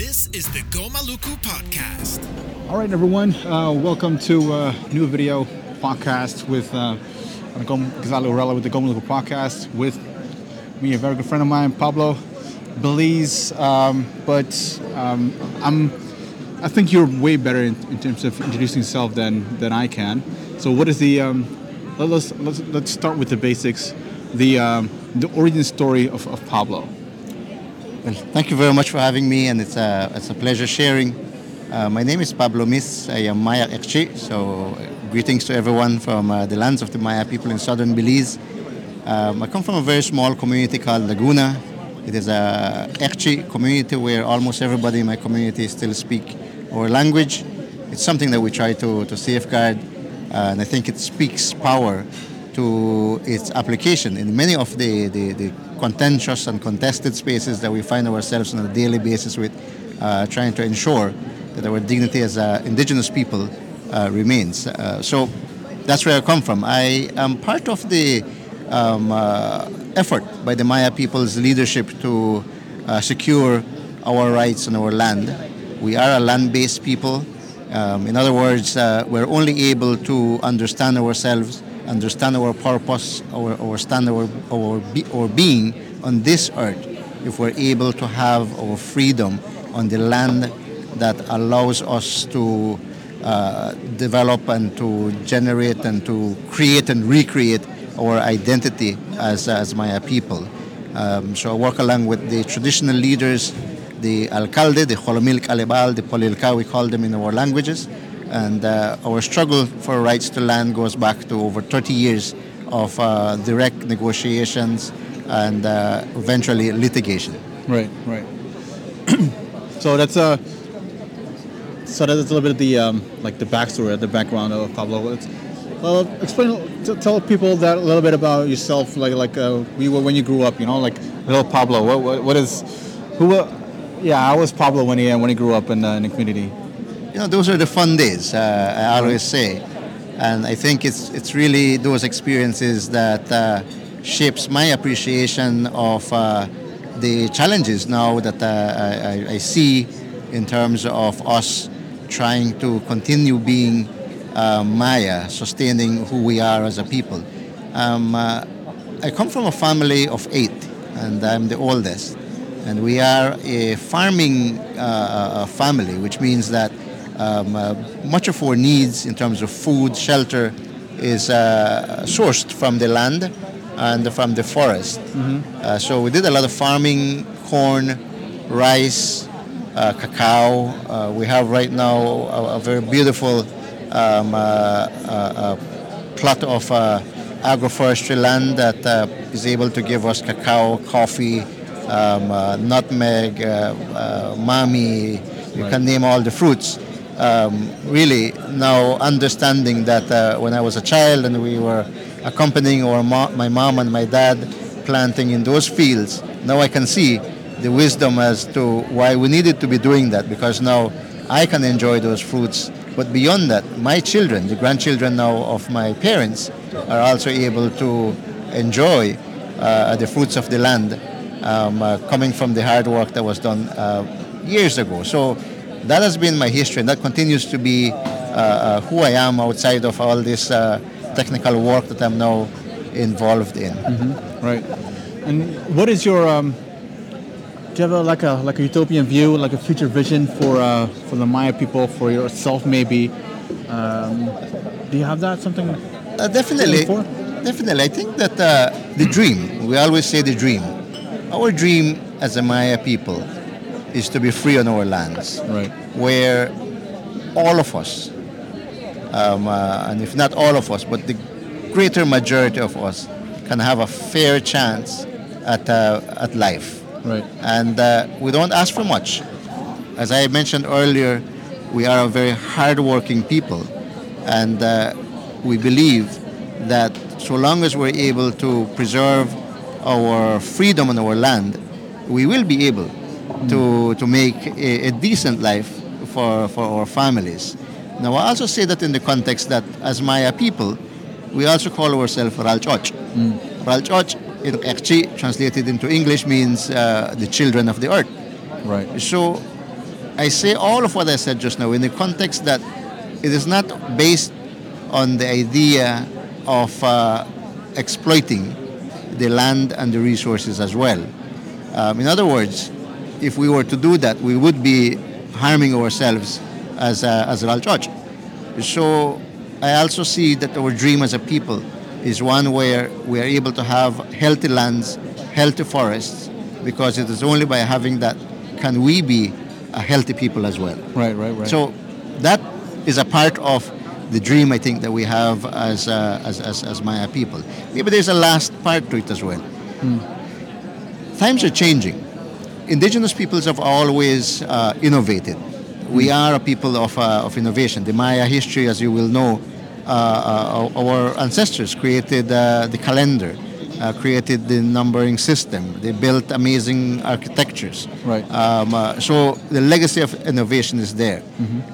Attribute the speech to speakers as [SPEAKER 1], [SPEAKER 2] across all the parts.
[SPEAKER 1] This is the Gomaluku Podcast.
[SPEAKER 2] All right, everyone. Uh, welcome to a new video podcast with uh, Gonzalo Urella with the Gomaluku Podcast with me, a very good friend of mine, Pablo Belize. Um, but um, I'm, I think you're way better in, in, terms of introducing yourself than than I can. So, what is the? Um, let's let's let's start with the basics. The um, the origin story of, of Pablo.
[SPEAKER 3] Well, thank you very much for having me, and it's a, it's a pleasure sharing. Uh, my name is Pablo Mis. I am Maya Ekchi, so uh, greetings to everyone from uh, the lands of the Maya people in southern Belize. Um, I come from a very small community called Laguna. It is a Ekchi community where almost everybody in my community still speak our language. It's something that we try to, to safeguard, uh, and I think it speaks power to its application in many of the, the, the contentious and contested spaces that we find ourselves on a daily basis with, uh, trying to ensure that our dignity as uh, indigenous people uh, remains. Uh, so that's where I come from. I am part of the um, uh, effort by the Maya people's leadership to secure our rights on our land. We are a land-based people. Um, in other words, we're only able to understand ourselves understand our purpose, our, our stand, our, our, be, our being on this earth, if we're able to have our freedom on the land that allows us to uh, develop and to generate and to create and recreate our identity as, as Maya people. Um, so I work along with the traditional leaders, the alcalde, the Holomil Kalebal, the Polilka, we call them in our languages, and uh, our struggle for rights to land goes back to over 30 years of uh, direct negotiations and uh, eventually litigation.
[SPEAKER 2] Right, right. so that's a. Uh, so that's a little bit of the um, like the backstory, the background of Pablo. It's, well, explain, tell people that a little bit about yourself, like like uh, you were when you grew up. You know, like little Pablo. What, what, what is, who? Uh, yeah, I was Pablo when he when he grew up in, uh, in the community?
[SPEAKER 3] You know, those are the fun days, uh, I always say. And I think it's, it's really those experiences that uh, shapes my appreciation of uh, the challenges now that uh, I, I, see in terms of us trying to continue being uh, Maya, sustaining who we are as a people. Um, uh, I come from a family of eight, and I'm the oldest. And we are a farming family, which means that um, uh, much of our needs in terms of food, shelter, is uh, sourced from the land and from the forest. Mm-hmm. Uh, so we did a lot of farming, corn, rice, uh, cacao. Uh, we have right now a, a very beautiful um, uh, plot of agroforestry land that is able to give us cacao, coffee, um, nutmeg, mami, you right. can name all the fruits um, really now understanding that uh, when I was a child and we were accompanying our mo- my mom and my dad planting in those fields, now I can see the wisdom as to why we needed to be doing that because now I can enjoy those fruits. But beyond that, my children, the grandchildren now of my parents, are also able to enjoy uh, the fruits of the land um, uh, coming from the hard work that was done uh, years ago. So that has been my history, and that continues to be uh, uh, who I am outside of all this uh, technical work that I'm now involved in.
[SPEAKER 2] Mm-hmm. Right. And what is your um, do you have a, like a like a utopian view, like a future vision for uh, for the Maya people, for yourself maybe? Um, do you have that something?
[SPEAKER 3] Uh, definitely, definitely. I think that uh, the dream. We always say the dream. Our dream as a Maya people is to be free on our lands,
[SPEAKER 2] right.
[SPEAKER 3] where all of us, um, uh, and if not all of us, but the greater majority of us, can have a fair chance at uh, at life.
[SPEAKER 2] Right.
[SPEAKER 3] And uh, we don't ask for much. As I mentioned earlier, we are a very hardworking people, and uh, we believe that so long as we're able to preserve our freedom on our land, we will be able to, to make a, a, decent life for, for our families. Now, I also say that in the context that as Maya people, we also call ourselves Ralchoch. Mm. Ralchoch, in Ekchi, translated into English, means uh, the children of the earth.
[SPEAKER 2] Right.
[SPEAKER 3] So, I say all of what I said just now in the context that it is not based on the idea of uh, exploiting the land and the resources as well. Um, in other words, if we were to do that, we would be harming ourselves as a, as a Ralchoch. So I also see that our dream as a people is one where we are able to have healthy lands, healthy forests, because it is only by having that can we be a healthy people as well.
[SPEAKER 2] Right, right, right.
[SPEAKER 3] So that is a part of the dream I think that we have as, uh, as, as, as Maya people. Maybe there's a last part to it as well. Times are changing. Indigenous peoples have always uh, innovated. We are a people of, uh, of innovation. The Maya history, as you will know, uh, uh, our ancestors created uh, the calendar, uh, created the numbering system. They built amazing architectures.
[SPEAKER 2] Right.
[SPEAKER 3] Um, uh, so the legacy of innovation is there.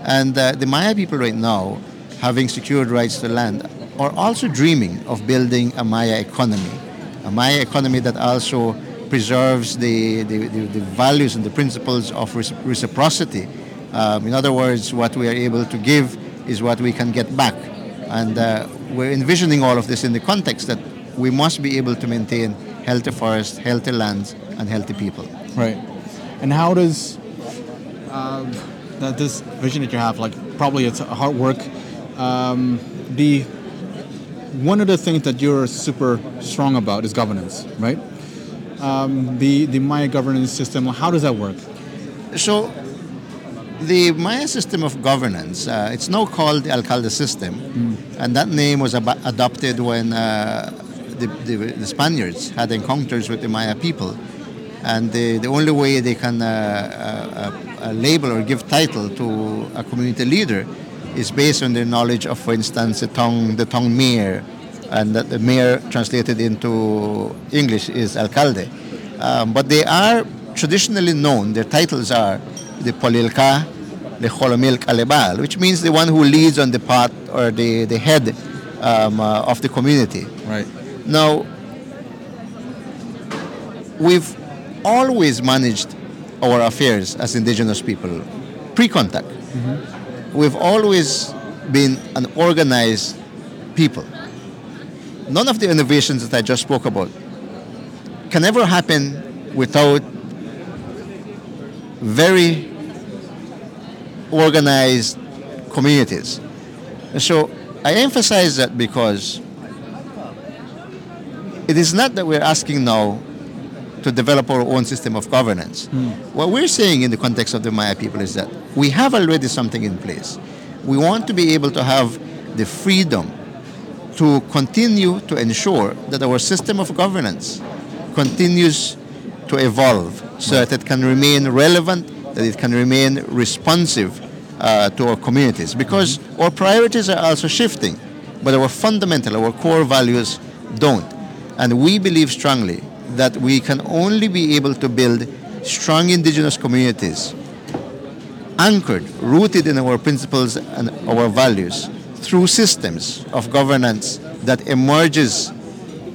[SPEAKER 3] And uh, the Maya people right now, having secured rights to land, are also dreaming of building a Maya economy. A Maya economy that also preserves the, the, the, the values and the principles of reciprocity. Um, in other words, what we are able to give is what we can get back. And uh, we're envisioning all of this in the context that we must be able to maintain healthy forests, healthy lands, and healthy people.
[SPEAKER 2] Right. And how does um, that this vision that you have, like probably it's hard work, um, the one of the things that you're super strong about is governance, right? Um, the the Maya governance system. How does that work?
[SPEAKER 3] So, the Maya system of governance, uh, it's now called the Alcalde system, and that name was ab- adopted when uh, the, the, the Spaniards had encounters with the Maya people. And the, the only way they can uh, uh, uh, label or give title to a community leader is based on their knowledge of, for instance, the tongue, the tongue mayor, and that the mayor translated into English is alcalde. Um, but they are traditionally known, their titles are the Polilka, the Holomil Kalebal, which means the one who leads on the path or the, the head um, uh, of the community.
[SPEAKER 2] Right.
[SPEAKER 3] Now, we've always managed our affairs as indigenous people pre-contact. We've always been an organized people. None of the innovations that I just spoke about can ever happen without very organized communities. And so I emphasize that because it is not that we're asking now to develop our own system of governance. Hmm. What we're saying in the context of the Maya people is that we have already something in place. We want to be able to have the freedom to continue to ensure that our system of governance continues to evolve so that it can remain relevant, that it can remain responsive uh, to our communities. Because our priorities are also shifting, but our fundamental, our core values don't. And we believe strongly that we can only be able to build strong indigenous communities anchored, rooted in our principles and our values through systems of governance that emerges,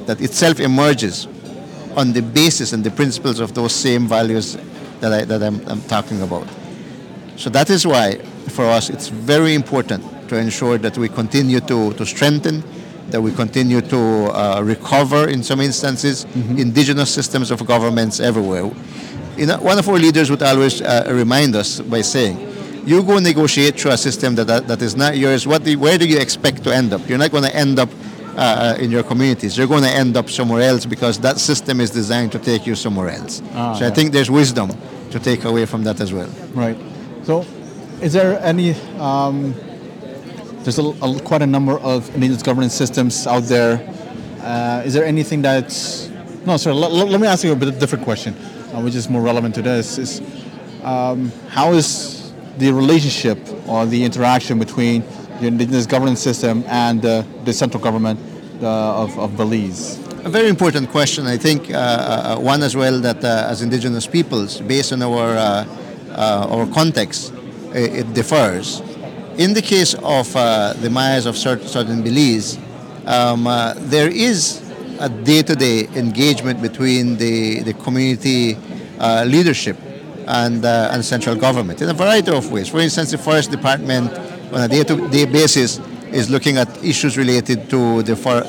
[SPEAKER 3] that itself emerges on the basis and the principles of those same values that, I, that I'm, I'm talking about. So that is why, for us, it's very important to ensure that we continue to, to strengthen, that we continue to uh, recover, in some instances, indigenous systems of governments everywhere. You know, one of our leaders would always uh, remind us by saying, you go negotiate through a system that, that, that is not yours, what do, where do you expect to end up? You're not going to end up uh, in your communities. You're going to end up somewhere else because that system is designed to take you somewhere else.
[SPEAKER 2] Ah,
[SPEAKER 3] so I think there's wisdom to take away from that as well.
[SPEAKER 2] Right. So, is there any? Um, there's a, a- quite a number of indigenous governance systems out there. Uh, is there anything that's no? Sorry. Let, let me ask you a bit different question, uh, which is more relevant to this. Is um, how is the relationship or the interaction between the indigenous governance system and uh, the central government uh, of, of Belize?
[SPEAKER 3] A very important question, I think, uh, uh, one as well that uh, as indigenous peoples, based on our, uh, our context, i- it differs. In the case of the Mayas of South- southern Belize, um, there is a day-to-day engagement between the, the community leadership and, uh, and central government in a variety of ways. For instance, the Forest Department on a day-to-day basis is looking at issues related to the for,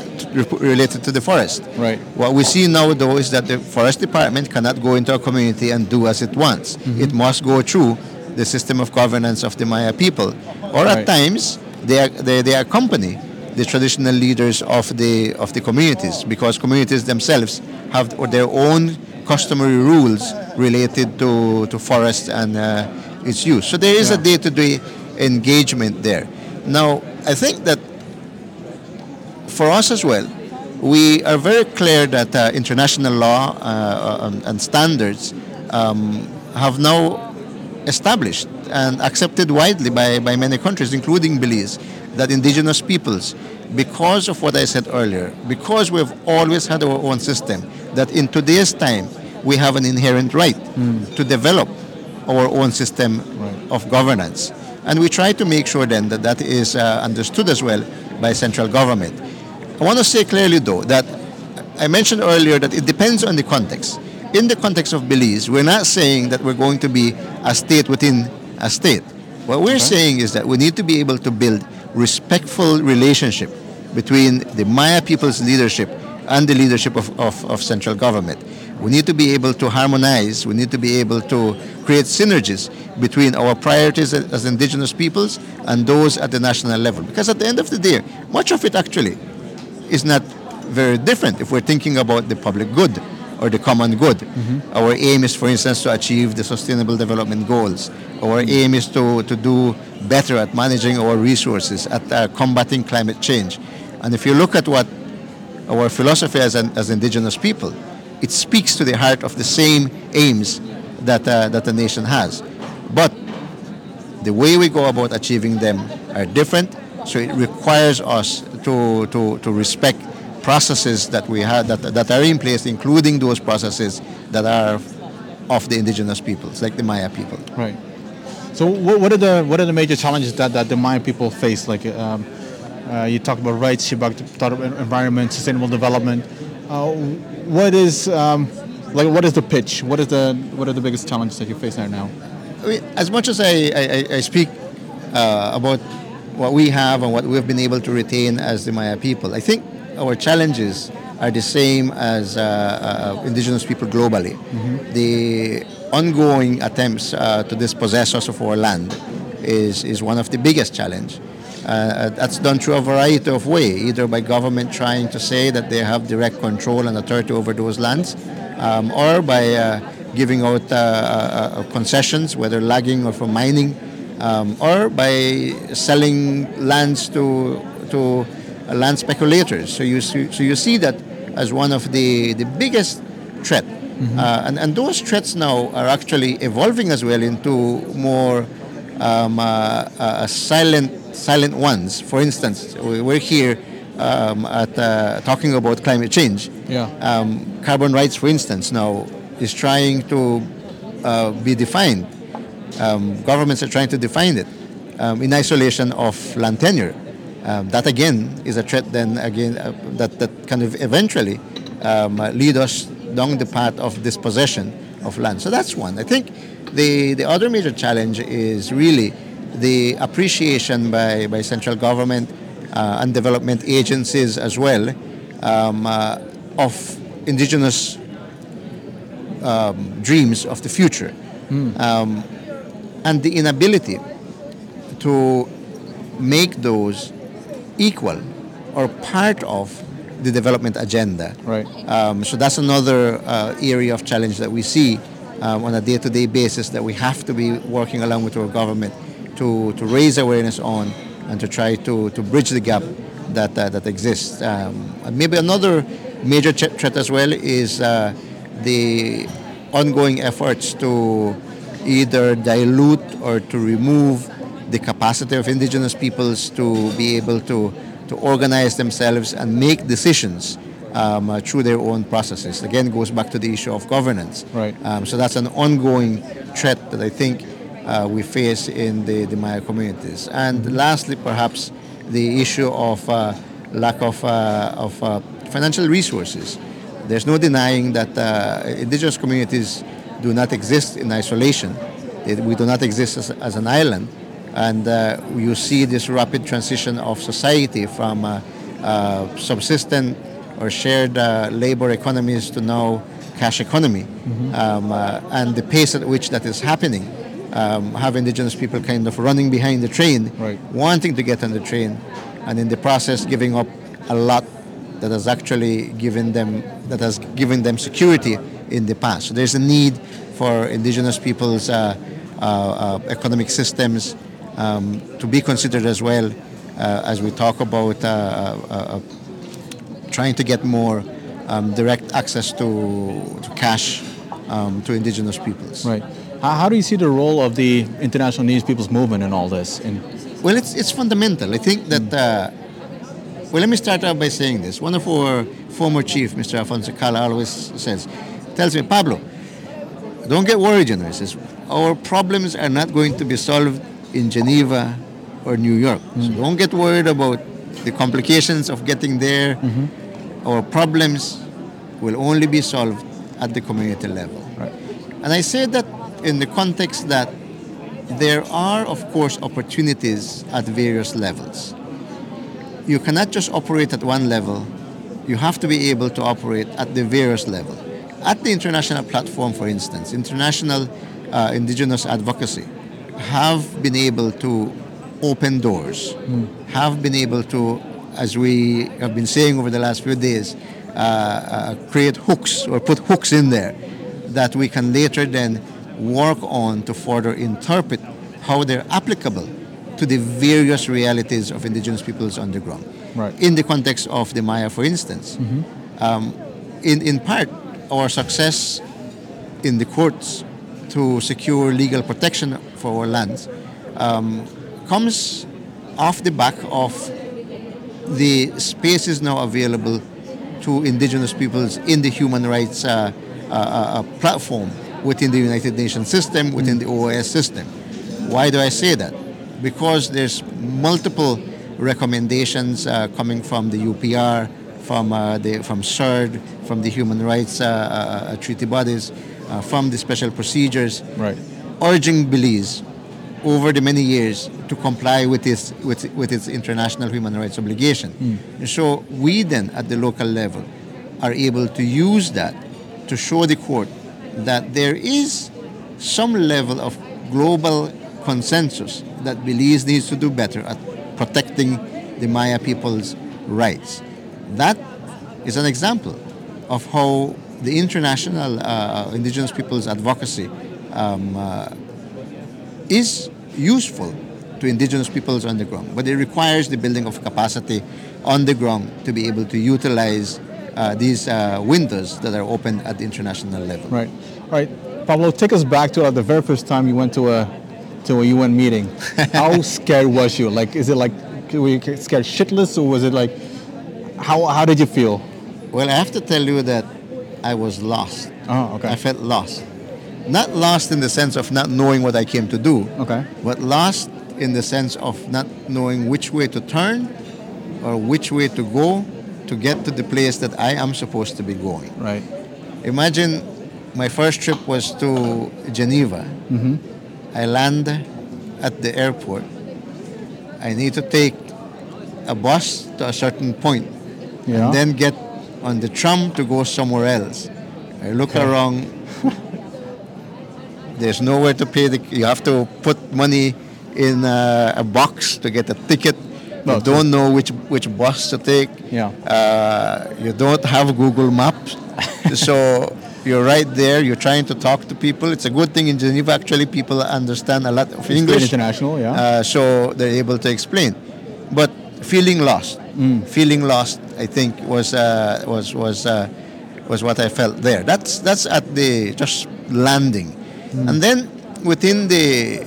[SPEAKER 3] related to the forest.
[SPEAKER 2] Right.
[SPEAKER 3] What we see now, though, is that the forest department cannot go into a community and do as it wants. It must go through the system of governance of the Maya people, or
[SPEAKER 2] Right.
[SPEAKER 3] at times they, are, they they accompany the traditional leaders of the of the communities because communities themselves have their own customary rules related to to forest and uh, its use. So there is a day-to-day engagement there. Now, I think that for us as well, we are very clear that uh, international law uh, and, and standards um, have now established and accepted widely by, by many countries, including Belize, that indigenous peoples, because of what I said earlier, because we've always had our own system, that in today's time we have an inherent right to develop our own system
[SPEAKER 2] Right.
[SPEAKER 3] of governance. And we try to make sure then that that is uh, understood as well by central government. I want to say clearly though that I mentioned earlier that it depends on the context. In the context of Belize, we're not saying that we're going to be a state within a state. What we're saying is that we need to be able to build respectful relationship between the Maya people's leadership and the leadership of, of, of central government. We need to be able to harmonize, we need to be able to create synergies between our priorities as indigenous peoples and those at the national level. Because at the end of the day, much of it actually is not very different if we're thinking about the public good or the common good. Our aim is, for instance, to achieve the sustainable development goals. Our aim is to, to do better at managing our resources, at uh, combating climate change. And if you look at what our philosophy as, an, as indigenous people, it speaks to the heart of the same aims that, uh, that the nation has. But the way we go about achieving them are different. So it requires us to, to, to respect processes that we have that, that are in place, including those processes that are of the indigenous peoples, like the Maya people.
[SPEAKER 2] Right. So what, are the what are the major challenges that, that the Maya people face? Like um, uh, you talked about rights, you talked about environment, sustainable development. Uh, what is um, like what is the pitch? What is the what are the biggest challenges that you face right now?
[SPEAKER 3] I mean, as much as I, I, I speak uh, about what we have and what we've been able to retain as the Maya people, I think our challenges are the same as uh, uh, indigenous people globally. The ongoing attempts uh, to dispossess us of our land is, is one of the biggest challenge. Uh, that's done through a variety of ways, either by government trying to say that they have direct control and authority over those lands, um, or by uh, giving out uh, uh, uh, concessions, whether logging or for mining, um, or by selling lands to to uh, land speculators. So you see, so you see that as one of the the biggest threat, uh, and and those threats now are actually evolving as well into more um, uh, uh, silent silent ones. For instance, we- we're here um, at uh, talking about climate change.
[SPEAKER 2] Yeah.
[SPEAKER 3] Um, carbon rights, for instance, now is trying to uh, be defined. Um, governments are trying to define it um, in isolation of land tenure. Um, that again is a threat. Then again, uh, that that kind of eventually um, uh, lead us down the path of dispossession of land. So that's one. I think the the other major challenge is really the appreciation by, by central government uh, and development agencies as well um, uh, of indigenous um, dreams of the future um, and the inability to make those equal or part of the development agenda.
[SPEAKER 2] Right.
[SPEAKER 3] Um, so that's another uh, area of challenge that we see um, on a day-to-day basis that we have to be working along with our government to, to raise awareness on and to try to, to bridge the gap that, uh, that exists. Um, maybe another major ch- threat as well is uh, the ongoing efforts to either dilute or to remove the capacity of indigenous peoples to be able to, to organize themselves and make decisions um, uh, through their own processes. Again, goes back to the issue of governance.
[SPEAKER 2] Right.
[SPEAKER 3] Um, so that's an ongoing threat that I think uh, we face in the, the Maya communities. And lastly, perhaps the issue of uh, lack of, uh, of uh, financial resources. There's no denying that uh, indigenous communities do not exist in isolation. They- we do not exist as, as an island. And uh, you see this rapid transition of society from uh, uh, subsistent or shared uh, labor economies to now cash economy. Um, uh, and the pace at which that is happening, um, have indigenous people kind of running behind the train,
[SPEAKER 2] Right.
[SPEAKER 3] wanting to get on the train, and in the process giving up a lot that has actually given them that has given them security in the past. So there's a need for indigenous people's uh, uh, uh, economic systems um, to be considered as well uh, as we talk about uh, uh, uh, trying to get more um, direct access to, to cash um, to indigenous peoples.
[SPEAKER 2] Right. How, how do you see the role of the International Indigenous Peoples Movement in all this? In,
[SPEAKER 3] Well, it's, it's fundamental. I think that, uh, well, let me start out by saying this. One of our former chief, Mr. Alfonso Cala, always says, tells me, Pablo, don't get worried, you know. He says, our problems are not going to be solved in Geneva or New York. So don't get worried about the complications of getting there. Our problems will only be solved at the community level.
[SPEAKER 2] Right.
[SPEAKER 3] And I say that in the context that there are, of course, opportunities at various levels. You cannot just operate at one level, you have to be able to operate at the various level. At the international platform, for instance, international uh, indigenous advocacy have been able to open doors, have been able to, as we have been saying over the last few days, uh, uh, create hooks or put hooks in there that we can later then work on to further interpret how they're applicable to the various realities of indigenous peoples on the ground.
[SPEAKER 2] Right.
[SPEAKER 3] In the context of the Maya, for instance, um, in, in part, our success in the courts to secure legal protection for our lands um, comes off the back of the space is now available to indigenous peoples in the human rights uh, uh, uh, platform within the United Nations system, within the OAS system. Why do I say that? Because there's multiple recommendations uh, coming from the UPR, from uh, the from CERD, from the human rights uh, uh, uh, treaty bodies, uh, from the special procedures,
[SPEAKER 2] right.
[SPEAKER 3] urging Belize over the many years to comply with its with, with its international human rights obligation. And so we then at the local level are able to use that to show the court that there is some level of global consensus that Belize needs to do better at protecting the Maya people's rights. That is an example of how the international uh, indigenous people's advocacy um, uh, is useful to indigenous peoples on the ground, but it requires the building of capacity on the ground to be able to utilize uh, these uh, windows that are open at the international level.
[SPEAKER 2] Right. All right. Pablo, take us back to uh, the very first time you went to a to a UN meeting. How scared was you? Like, is it like were you scared shitless, or was it like how how did you feel?
[SPEAKER 3] Well, I have to tell you that I was lost.
[SPEAKER 2] Oh, okay.
[SPEAKER 3] I felt lost. Not lost in the sense of not knowing what I came to do,
[SPEAKER 2] Okay.
[SPEAKER 3] but lost in the sense of not knowing which way to turn or which way to go to get to the place that I am supposed to be going.
[SPEAKER 2] Right.
[SPEAKER 3] Imagine my first trip was to Geneva. Mm-hmm. I land at the airport. I need to take a bus to a certain point
[SPEAKER 2] Yeah.
[SPEAKER 3] and then get on the tram to go somewhere else. I look around. There's nowhere to pay the. You have to put money in uh, a box to get a ticket.
[SPEAKER 2] No,
[SPEAKER 3] you don't know which which bus to take.
[SPEAKER 2] Yeah.
[SPEAKER 3] Uh, you don't have Google Maps, so you're right there. You're trying to talk to people. It's a good thing in Geneva. Actually, people understand a lot of English.
[SPEAKER 2] international, yeah.
[SPEAKER 3] Uh, so they're able to explain. But feeling lost, feeling lost, I think was uh, was was uh, was what I felt there. That's that's at the just landing, and then within the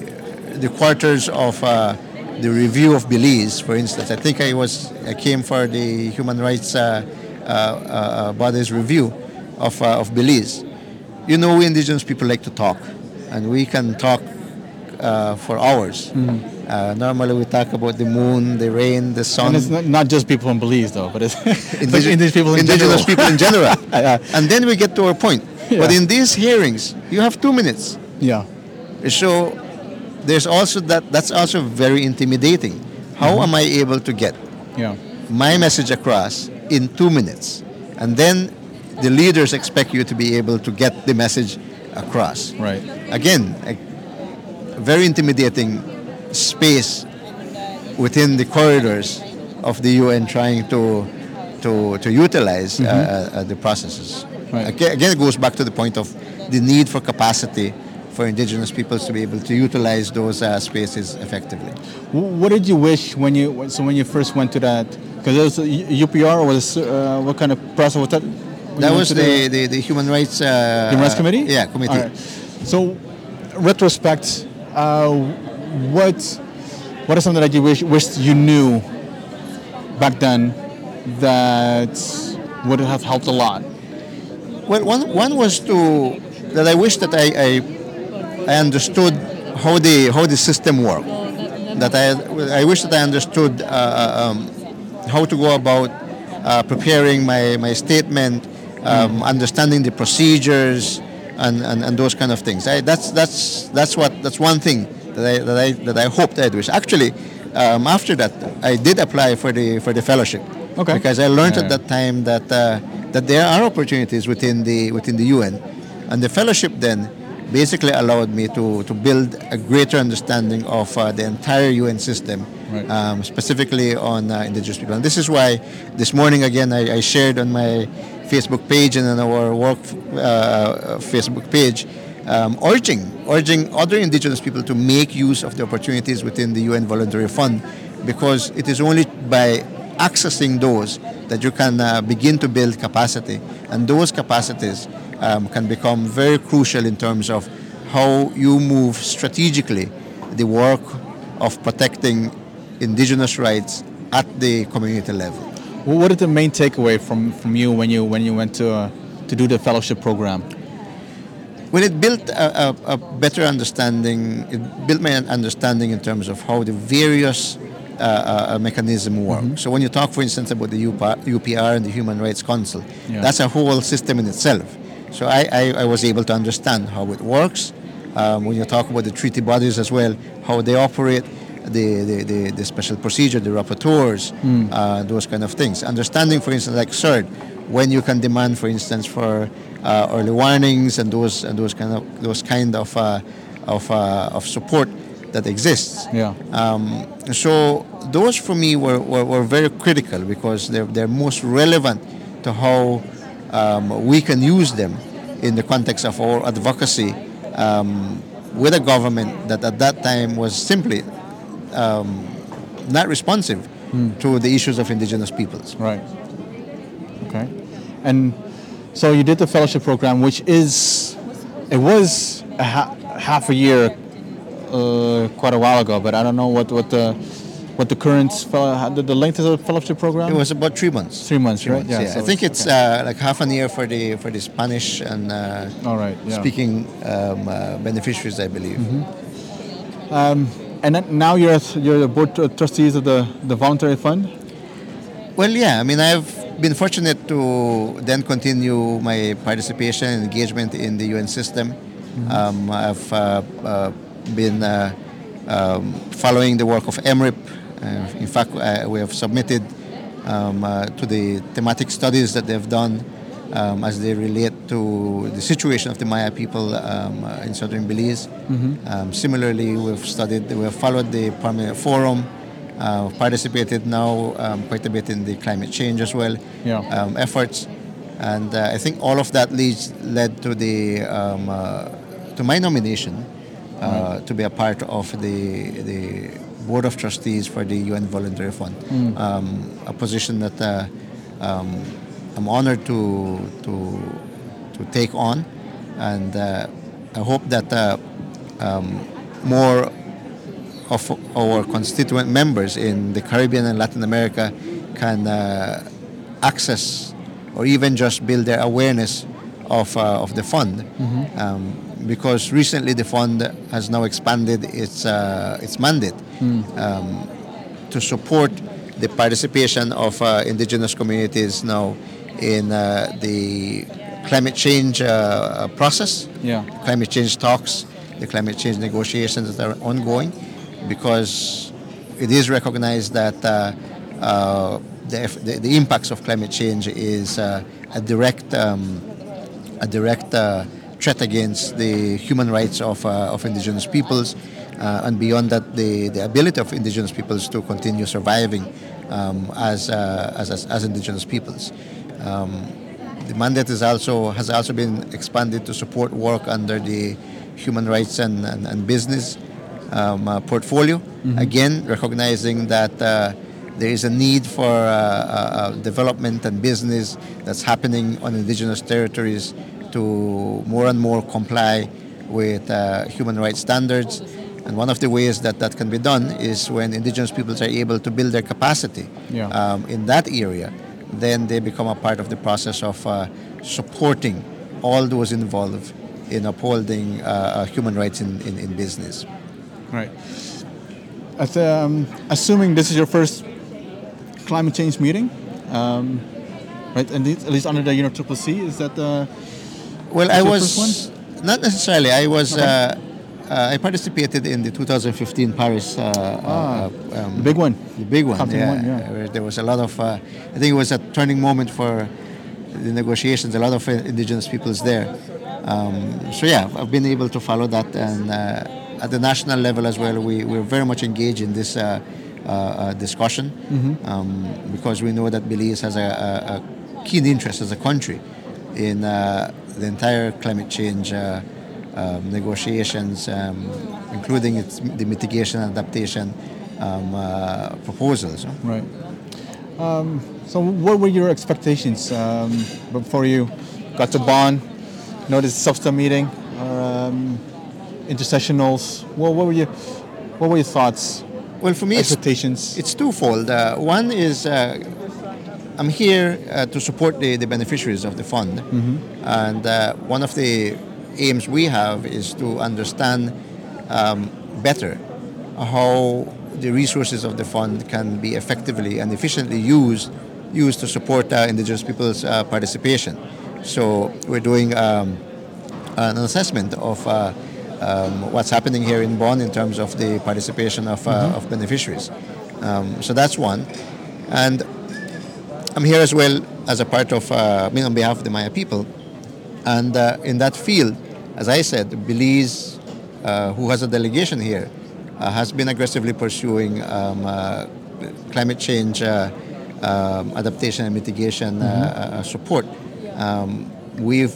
[SPEAKER 3] the quarters of uh, the review of Belize, for instance, I think I was I came for the human rights uh, uh, uh, bodies review of uh, of Belize. You know, we indigenous people like to talk, and we can talk uh, for hours. Uh, normally, we talk about the moon, the rain, the sun.
[SPEAKER 2] and it's not, not just people from Belize though, but it's, it's like
[SPEAKER 3] Indige-
[SPEAKER 2] indigenous people in
[SPEAKER 3] indigenous
[SPEAKER 2] general.
[SPEAKER 3] people in general.
[SPEAKER 2] Yeah.
[SPEAKER 3] And then we get to our point. But in these hearings, you have two minutes.
[SPEAKER 2] Yeah.
[SPEAKER 3] So there's also that. That's also very intimidating. How am I able to get
[SPEAKER 2] Yeah.
[SPEAKER 3] my message across in two minutes, and then the leaders expect you to be able to get the message across.
[SPEAKER 2] Right.
[SPEAKER 3] Again, a very intimidating space within the corridors of the UN trying to to, to utilize uh, uh, the processes.
[SPEAKER 2] Right.
[SPEAKER 3] Aga- Again, it goes back to the point of the need for capacity for indigenous peoples to be able to utilize those uh, spaces effectively.
[SPEAKER 2] What did you wish when you so when you first went to that? Because it was a U- UPR or was uh, what kind of process was that?
[SPEAKER 3] That was the, the, the Human Rights uh,
[SPEAKER 2] Human Rights Committee?
[SPEAKER 3] Yeah, committee.
[SPEAKER 2] Right. So, retrospect, uh, what what is something that you wish wished you knew back then that would have helped a lot?
[SPEAKER 3] Well, one, one was to that I wish that I, I, I understood how the how the system worked. That I I wish that I understood uh, um, how to go about uh, preparing my, my statement, um, understanding the procedures, and, and, and those kind of things. I, that's that's that's what that's one thing that I that I that I hoped I'd wish. Actually, um, after that, I did apply for the for the fellowship.
[SPEAKER 2] Okay.
[SPEAKER 3] Because I learned
[SPEAKER 2] Yeah.
[SPEAKER 3] at that time that uh, that there are opportunities within the within the UN, and the fellowship then basically allowed me to, to build a greater understanding of uh, the entire UN system,
[SPEAKER 2] Right.
[SPEAKER 3] um, specifically on uh, indigenous people. And this is why this morning again I, I shared on my Facebook page and on our work uh, Facebook page. Um, urging, urging other indigenous people to make use of the opportunities within the UN Voluntary Fund, because it is only by accessing those that you can uh, begin to build capacity, and those capacities um, can become very crucial in terms of how you move strategically the work of protecting indigenous rights at the community level.
[SPEAKER 2] Wh- What is the main takeaway from, from you when you when you went to uh, to do the fellowship program?
[SPEAKER 3] Well, it built a, a, a better understanding. It built my understanding in terms of how the various uh, uh, mechanism work. So when you talk, for instance, about the UPR, UPR and the Human Rights Council,
[SPEAKER 2] Yeah.
[SPEAKER 3] that's a whole system in itself. So I, I, I was able to understand how it works. Um, when you talk about the treaty bodies as well, how they operate, the, the, the, the special procedure, the rapporteurs, uh, those kind of things. Understanding, for instance, like CERD, when you can demand, for instance, for uh, early warnings and those and those kind of those kind of uh, of, uh, of support that exists.
[SPEAKER 2] Yeah.
[SPEAKER 3] Um, so those for me were, were, were very critical because they're, they're most relevant to how um, we can use them in the context of our advocacy um, with a government that at that time was simply um, not responsive to the issues of indigenous peoples.
[SPEAKER 2] Right. Okay. And so you did the fellowship program, which is it was a ha- half a year, uh, quite a while ago. But I don't know what what the what the current fel- the, the length of the fellowship program.
[SPEAKER 3] It was about three months.
[SPEAKER 2] three months, right?
[SPEAKER 3] Yeah,
[SPEAKER 2] so
[SPEAKER 3] I think it's
[SPEAKER 2] okay.
[SPEAKER 3] uh, like half an year for the for the Spanish and uh,
[SPEAKER 2] all right. Yeah.
[SPEAKER 3] speaking um, uh, beneficiaries, I believe.
[SPEAKER 2] And then now you're you're the board tr- trustees of the the voluntary fund.
[SPEAKER 3] Well, yeah. I mean, I've been fortunate to then continue my participation and engagement in the UN system. Um, I've uh, uh, been uh, um, following the work of EMRIP. Uh, in fact, uh, we have submitted um, uh, to the thematic studies that they've done um, as they relate to the situation of the Maya people um, uh, in southern Belize. Um, similarly, we've studied, we have followed the Permanent Forum, uh, participated now um, quite a bit in the climate change as well
[SPEAKER 2] Yeah.
[SPEAKER 3] um, efforts, and uh, I think all of that leads led to the um, uh, to my nomination uh, to be a part of the the board of trustees for the UN Voluntary Fund, um, a position that uh, um, I'm honored to to to take on, and uh, I hope that uh, um, more of our constituent members in the Caribbean and Latin America can uh, access or even just build their awareness of, uh, of the fund. Um, because recently the fund has now expanded its, uh, its mandate um, to support the participation of uh, indigenous communities now in uh, the climate change uh, process,
[SPEAKER 2] Yeah.
[SPEAKER 3] climate change talks, the climate change negotiations that are ongoing, because it is recognized that uh, uh, the, the, the impacts of climate change is uh, a direct um, a direct uh, threat against the human rights of, uh, of indigenous peoples, uh, and beyond that, the, the ability of indigenous peoples to continue surviving um, as, uh, as, as, as indigenous peoples. Um, the mandate is also, has also been expanded to support work under the human rights and, and, and business um, uh, portfolio. Again, recognizing that uh, there is a need for uh, uh, uh, development and business that's happening on indigenous territories to more and more comply with uh, human rights standards. And one of the ways that that can be done is when indigenous peoples are able to build their capacity
[SPEAKER 2] Yeah.
[SPEAKER 3] um, in that area, then they become a part of the process of uh, supporting all those involved in upholding uh, uh, human rights in, in, in business.
[SPEAKER 2] Right. As, um, assuming this is your first climate change meeting, um, right? And at least under the UNFCCC, is that uh,
[SPEAKER 3] Well, I was not necessarily. I was.
[SPEAKER 2] Okay.
[SPEAKER 3] Uh, uh, I participated in the 2015 Paris. Uh,
[SPEAKER 2] Ah,
[SPEAKER 3] uh, um,
[SPEAKER 2] the big one?
[SPEAKER 3] The big one. Yeah.
[SPEAKER 2] one, yeah.
[SPEAKER 3] Where there was a lot of. Uh, I think it was a turning moment for the negotiations. A lot of indigenous peoples there. Um, so yeah, I've been able to follow that, and uh, at the national level as well, we we're very much engaged in this. Uh, uh, uh, discussion um, because we know that Belize has a, a, a keen interest as a country in uh, the entire climate change uh, um, negotiations, um, including its, the mitigation and adaptation um, uh, proposals.
[SPEAKER 2] right? Um, so, what were your expectations um, before you got to Bonn? Noticed SBSTA meeting or um, intersessionals. What, what were your what were your thoughts?
[SPEAKER 3] Well, for me, it's,
[SPEAKER 2] expectations?
[SPEAKER 3] it's twofold. Uh, one is uh, I'm here uh, to support the, the beneficiaries of the fund, and uh, one of the aims we have is to understand um, better how the resources of the fund can be effectively and efficiently used used to support uh, indigenous people's uh, participation. So we're doing um, an assessment of uh, um, what's happening here in Bonn in terms of the participation of, uh, of beneficiaries. Um, so that's one. And I'm here as well as a part of, uh, I mean, on behalf of the Maya people. And uh, in that field, as I said, Belize, uh, who has a delegation here, uh, has been aggressively pursuing um, uh, climate change uh, um, adaptation and mitigation uh, support. Um, we've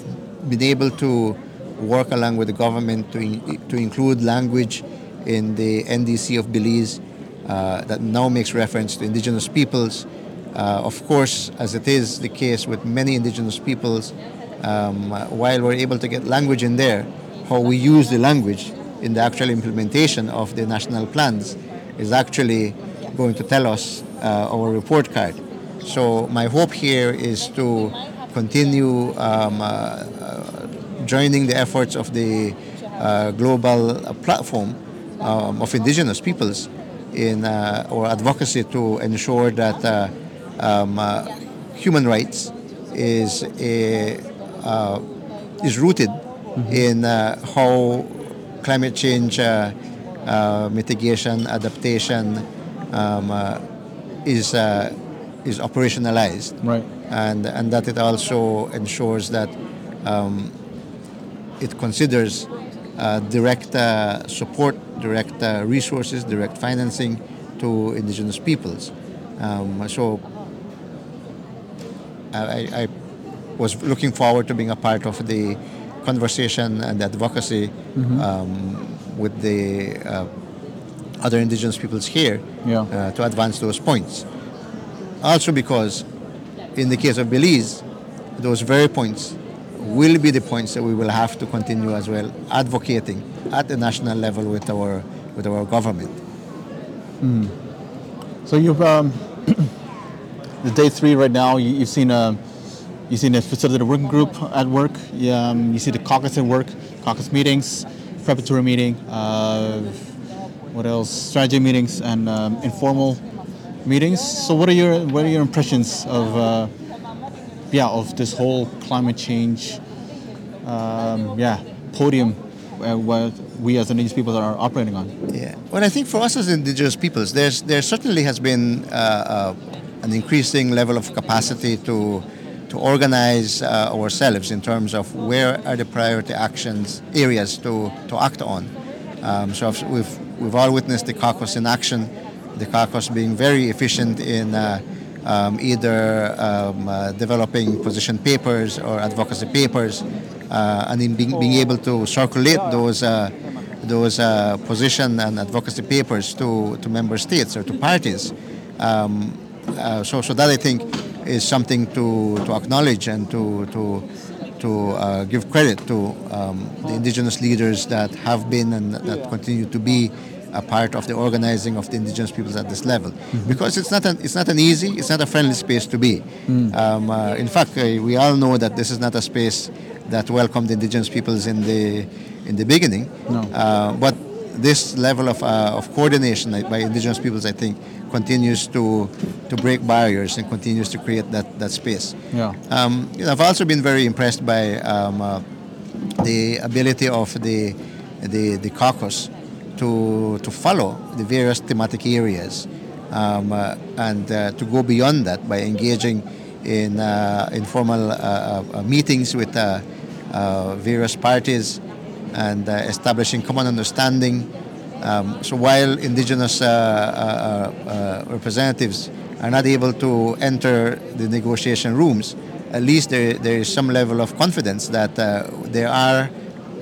[SPEAKER 3] been able to work along with the government to, in- to include language in the NDC of Belize uh, that now makes reference to indigenous peoples. Uh, of course, as it is the case with many indigenous peoples, um, while we're able to get language in there, how we use the language in the actual implementation of the national plans is actually going to tell us uh, our report card. So my hope here is to continue um, uh, uh, joining the efforts of the uh, global platform um, of indigenous peoples in uh, our advocacy to ensure that um, uh, human rights is a, uh, is rooted in uh, how climate change uh, uh, mitigation adaptation um, uh, is uh, is operationalized
[SPEAKER 2] Right.
[SPEAKER 3] and and that it also ensures that um, it considers uh, direct uh, support, direct uh, resources, direct financing to indigenous peoples. Um, so I, I was looking forward to being a part of the conversation and advocacy um, with the uh, other indigenous peoples here
[SPEAKER 2] Yeah.
[SPEAKER 3] uh, to advance those points. Also because in the case of Belize, those very points will be the points that we will have to continue as well advocating at the national level with our with our government.
[SPEAKER 2] So you've um, the day three right now. You, you've seen a you've seen a facilitated working group at work. Um, you see the caucus at work, caucus meetings, preparatory meeting. Uh, what else? Strategy meetings and um, informal meetings. So what are your what are your impressions of uh, yeah, of this whole climate change, um, yeah, podium uh, where we as indigenous people are operating on.
[SPEAKER 3] Yeah. Well, I think for us as indigenous peoples, there's there certainly has been uh, uh, an increasing level of capacity to to organize uh, ourselves in terms of where are the priority actions areas to to act on. Um, so we've we've all witnessed the caucus in action, the caucus being very efficient in. Uh, um, either um, uh, developing position papers or advocacy papers, uh, and in being, being able to circulate those uh, those uh, position and advocacy papers to, to member states or to parties. Um, uh, so, so that I think is something to, to acknowledge and to, to, to uh, give credit to um, the indigenous leaders that have been and that continue to be a part of the organizing of the indigenous peoples at this level, mm-hmm. because it's not an it's not an easy, it's not a friendly space to be. Mm. Um, uh, in fact, uh, we all know that this is not a space that welcomed indigenous peoples in the in the beginning.
[SPEAKER 2] No.
[SPEAKER 3] Uh, but this level of, uh, of coordination by indigenous peoples, I think, continues to to break barriers and continues to create that, that space.
[SPEAKER 2] Yeah.
[SPEAKER 3] Um, you know, I've also been very impressed by um, uh, the ability of the, the, the caucus to, to follow the various thematic areas um, uh, and uh, to go beyond that by engaging in uh, informal uh, meetings with various parties and uh, establishing common understanding. Um, so while indigenous uh, uh, representatives are not able to enter the negotiation rooms, at least there, there is some level of confidence that there are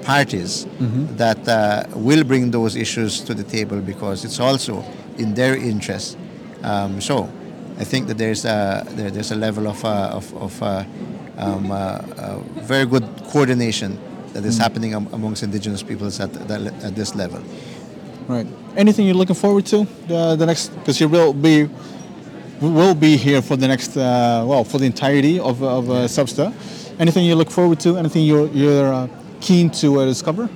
[SPEAKER 3] parties mm-hmm. that uh, will bring those issues to the table because it's also in their interest. Um, so I think that there's a, there, there's a level of, uh, of, of uh, um, very good coordination that is mm. happening amongst indigenous peoples at, that, at this level.
[SPEAKER 2] Right. Anything you're looking forward to uh, the next? Because you will be will be here for the next uh, well for the entirety of of uh. Anything you look forward to? Anything you're you're uh, keen to uh, discover?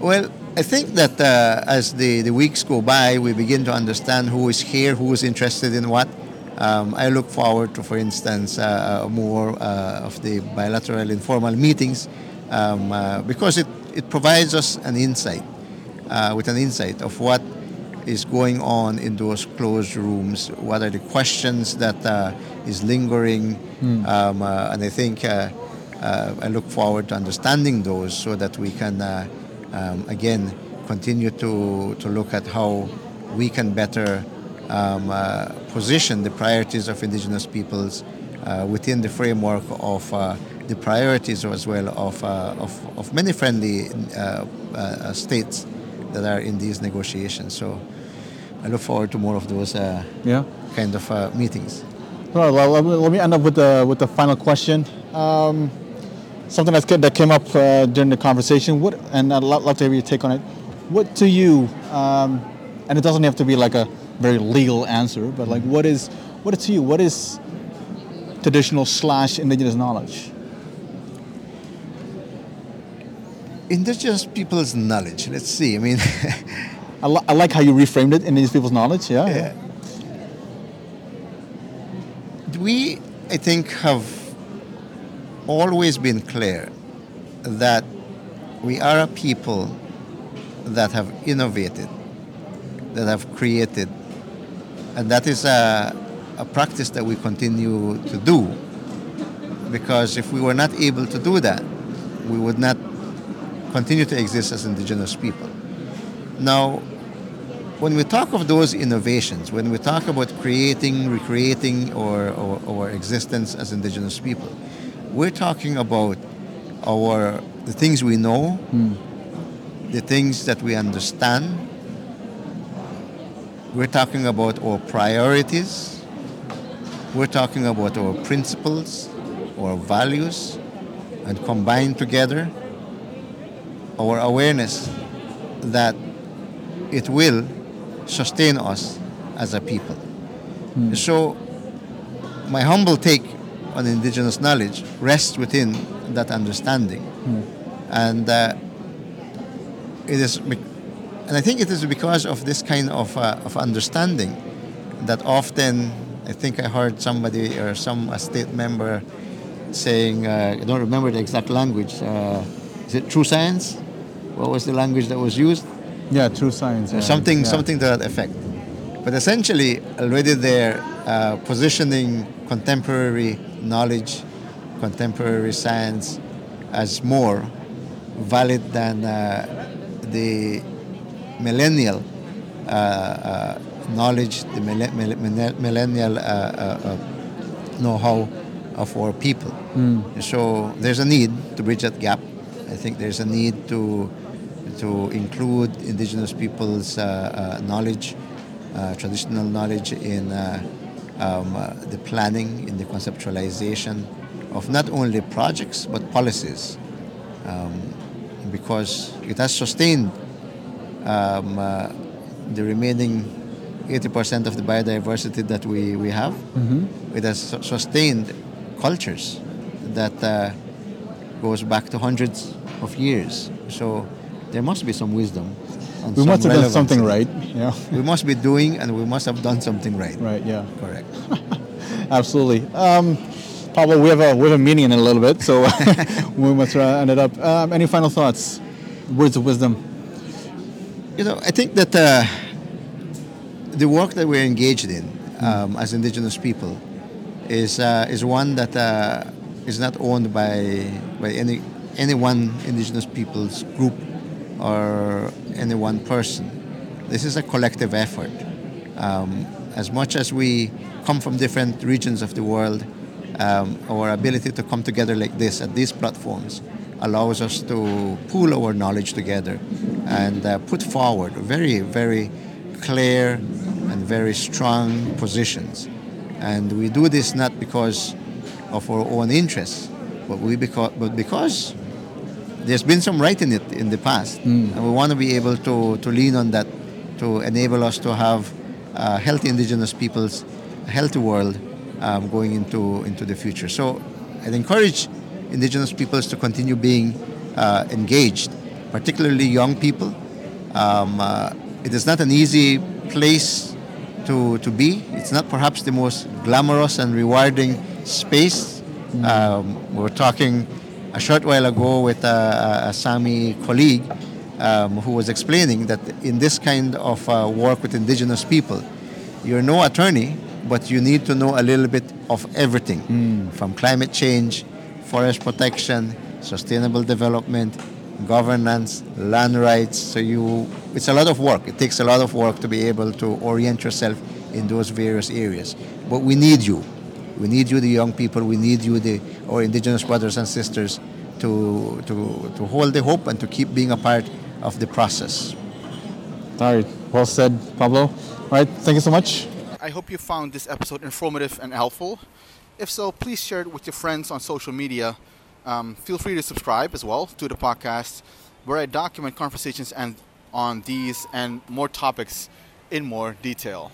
[SPEAKER 3] Well, I think that uh, as the, the weeks go by, we begin to understand who is here, who is interested in what. Um, I look forward to, for instance, uh, more of the bilateral informal meetings um, because it, it provides us an insight, uh, with an insight of what is going on in those closed rooms, what are the questions that uh, is lingering, mm. um, uh, and I think uh, uh, I look forward to understanding those so that we can, um, again, continue to, to look at how we can better um, position the priorities of indigenous peoples within the framework of the priorities as well of, uh, of, of, many friendly uh, uh, states that are in these negotiations. So I look forward to more of those
[SPEAKER 2] yeah.
[SPEAKER 3] kind of meetings.
[SPEAKER 2] Well, well, let me end up with the, with the final question. Um, something that's, that came up uh, during the conversation. What, and I'd love to hear your take on it. What to you, um, and it doesn't have to be like a very legal answer, but like what is, what to you, what is traditional slash indigenous knowledge?
[SPEAKER 3] Indigenous people's knowledge. Let's see. I mean,
[SPEAKER 2] I, li- I, like how you reframed it. Indigenous people's knowledge. Yeah.
[SPEAKER 3] yeah. We, I think, have always been clear that we are a people that have innovated, that have created, and that is a, a practice that we continue to do. Because if we were not able to do that, we would not continue to exist as indigenous people. Now, when we talk of those innovations, when we talk about creating, recreating our, our existence as indigenous people, we're talking about our the things we know, mm. the things that we understand. We're talking about our priorities. We're talking about our principles, our values, and combined together, our awareness that it will sustain us as a people. Hmm. So, my humble take on indigenous knowledge rests within that understanding, hmm. and uh, it is, and I think it is because of this kind of uh, of understanding that often I think I heard somebody or some a state member saying, uh, I don't remember the exact language. Uh, is it true science? What was the language that was used?
[SPEAKER 2] Yeah, true science. Yeah.
[SPEAKER 3] something,
[SPEAKER 2] yeah.
[SPEAKER 3] something to that effect. But essentially, already there, uh, positioning contemporary knowledge, contemporary science as more valid than uh, the millennial uh, uh, knowledge, the mille- mille- mille- millennial uh, uh, uh, know-how of our people. So there's a need to bridge that gap. I think there's a need to to include indigenous people's uh, uh, knowledge, uh, traditional knowledge in uh, um, uh, the planning, in the conceptualization of not only projects but policies, um, because it has sustained um, uh, the remaining 80% of the biodiversity that we, we have. It has su- sustained cultures that uh, goes back to hundreds of years. So there must be some wisdom.
[SPEAKER 2] We
[SPEAKER 3] some
[SPEAKER 2] must have done something right. Yeah.
[SPEAKER 3] We must be doing and we must have done something right.
[SPEAKER 2] Right. Yeah.
[SPEAKER 3] Correct.
[SPEAKER 2] Absolutely. Um, Pablo, we have a we have a meeting in a little bit, so we must uh, end it up. Um, any final thoughts? Words of wisdom.
[SPEAKER 3] You know, I think that uh, the work that we're engaged in um, as indigenous people is uh, is one that uh, is not owned by by any any one indigenous people's group or any one person. This is a collective effort. Um, as much as we come from different regions of the world, um, our ability to come together like this at these platforms allows us to pool our knowledge together and uh, put forward very, very clear and very strong positions. And we do this not because of our own interests, but we because, but because there's been some right in it in the past, and we want to be able to, to lean on that to enable us to have uh, healthy indigenous peoples, a healthy world um, going into into the future. So, I'd encourage indigenous peoples to continue being uh, engaged, particularly young people. Um, uh, it is not an easy place to, to be. It's not perhaps the most glamorous and rewarding space. Um, we're talking a short while ago with a, a Sami colleague um, who was explaining that in this kind of uh, work with indigenous people, you're no attorney, but you need to know a little bit of everything from climate change, forest protection, sustainable development, governance, land rights. So you, it's a lot of work. It takes a lot of work to be able to orient yourself in those various areas. But we need you. We need you, the young people. We need you, the our indigenous brothers and sisters, to to to hold the hope and to keep being a part of the process.
[SPEAKER 2] All right. Well said, Pablo. All right. Thank you so much. I hope you found this episode informative and helpful. If so, please share it with your friends on social media. Um, feel free to subscribe as well to the podcast, where I document conversations and on these and more topics in more detail.